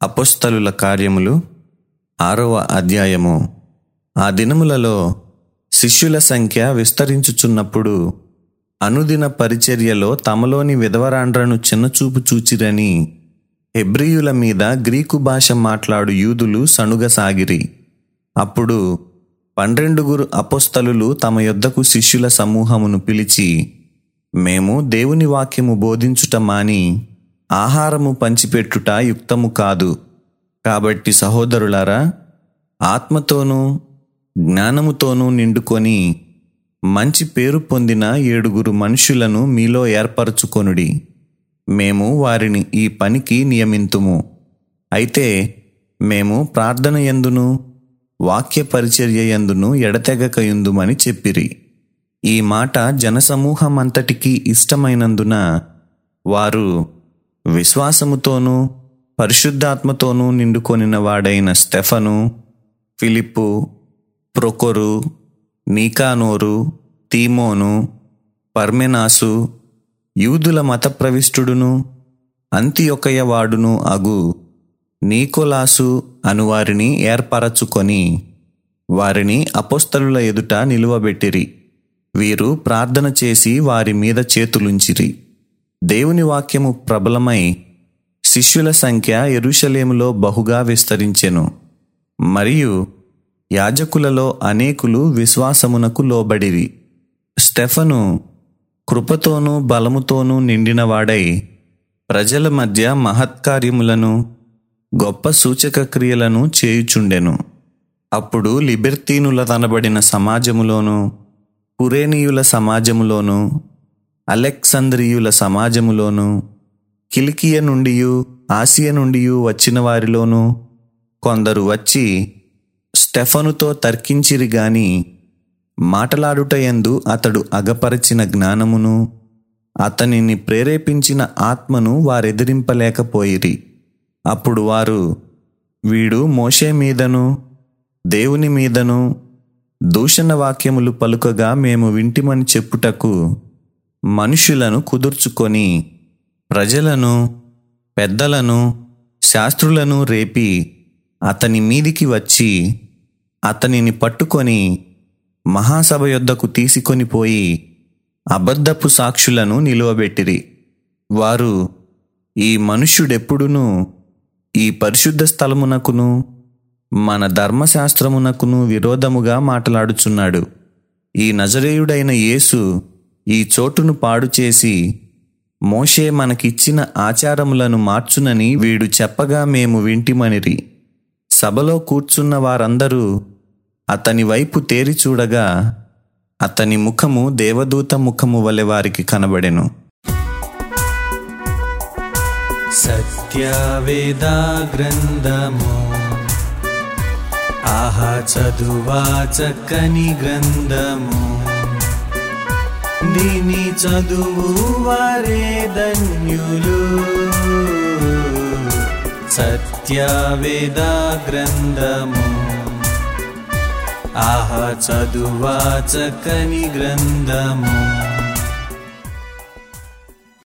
అపుస్తలుల కార్యములు ఆరవ అధ్యాయము. ఆ దినములలో శిష్యుల సంఖ్య విస్తరించుచున్నప్పుడు అనుదిన పరిచర్యలో తమలోని విధవరాండ్రను చిన్నచూపు చూచిరని హెబ్రియుల మీద గ్రీకు భాష మాట్లాడు యూదులు సణుగసాగిరి అప్పుడు పన్నెండుగురు అపోస్తలులు తమ యొద్దకు శిష్యుల సమూహమును పిలిచి మేము దేవుని వాక్యము బోధించుట మాని ఆహారము పంచిపెట్టుట యుక్తము కాదు. కాబట్టి సహోదరులారా ఆత్మతోనూ జ్ఞానముతోనూ నిండుకొని మంచి పేరు పొందిన ఏడుగురు మనుషులను మీలో ఏర్పరచుకొనుడి. మేము వారిని ఈ పనికి నియమింతుము. అయితే మేము ప్రార్థన ఎందును వాక్య పరిచర్య ఎందును ఎడతెగకయుందుమని చెప్పిరి. ఈ మాట జనసమూహమంతటికీ ఇష్టమైనందున వారు విశ్వాసముతోనూ పరిశుద్ధాత్మతోనూ నిండుకొనిన వాడైన స్టెఫను ఫిలిప్పు ప్రొకొరు నీకానోరు తీమోను పర్మెనాసు యూదుల మత ప్రవిష్టుడును అగు నీకోలాసు అనువారిని ఏర్పరచుకొని వారిని అపోస్తలుల ఎదుట నిలువబెట్టిరి. వీరు ప్రార్థన చేసి వారి మీద చేతులుంచిరి. దేవుని వాక్యము ప్రబలమై శిష్యుల సంఖ్య ఎరుషలేములో బహుగా విస్తరించెను. మరియు యాజకులలో అనేకులు విశ్వాసమునకు లోబడిరి. స్టెఫను కృపతోనూ బలముతోనూ నిండినవాడై ప్రజల మధ్య మహత్కార్యములను గొప్ప సూచక క్రియలను చేయుచుండెను. అప్పుడు లిబెర్తీనుల తనబడిన సమాజములోను పురేనీయుల సమాజములోను అలెక్సంద్రియుల సమాజములోనూ కిలికియ నుండియు ఆసియ నుండియు వచ్చిన వారిలోనూ కొందరు వచ్చి స్టెఫనుతో తర్కించిరి గాని మాటలాడుటయందు అతడు అగపరచిన జ్ఞానమును అతనిని ప్రేరేపించిన ఆత్మను వారెదిరింపలేకపోయిరి. అప్పుడు వారు వీడు మోషే మీదను దేవుని మీదను దూషణ వాక్యములు పలుకగా మేము వింటిమని చెప్పుటకు మనుషులను కుదుర్చుకొని ప్రజలను పెద్దలను శాస్త్రులను రేపి అతని మీదికి వచ్చి అతనిని పట్టుకొని మహాసభ యొద్దకు తీసుకొని పోయి అబద్ధపు సాక్షులను నిలువబెట్టిరి. వారు ఈ మనుష్యుడెప్పుడునూ ఈ పరిశుద్ధ స్థలమునకును మన ధర్మశాస్త్రమునకును విరోధముగా మాట్లాడుచున్నాడు. ఈ నజరేయుడైన యేసు ఈ చోటును పాడు చేసి మోషే మనకిచ్చిన ఆచారములను మార్చునని వీడు చెప్పగా మేము వింటిమనిరి. సభలో కూర్చున్న వారందరూ అతని వైపు తేరి చూడగా అతని ముఖము దేవదూత ముఖము వలె వారికి కనబడెను. సత్యవేదా గ్రంథము ఆహా చదువా చక్కని గ్రంథము. దీని చదువు వారే ధన్యులు. సత్యవేద గ్రంథము. ఆహ చదువా చక్కని గ్రంథము.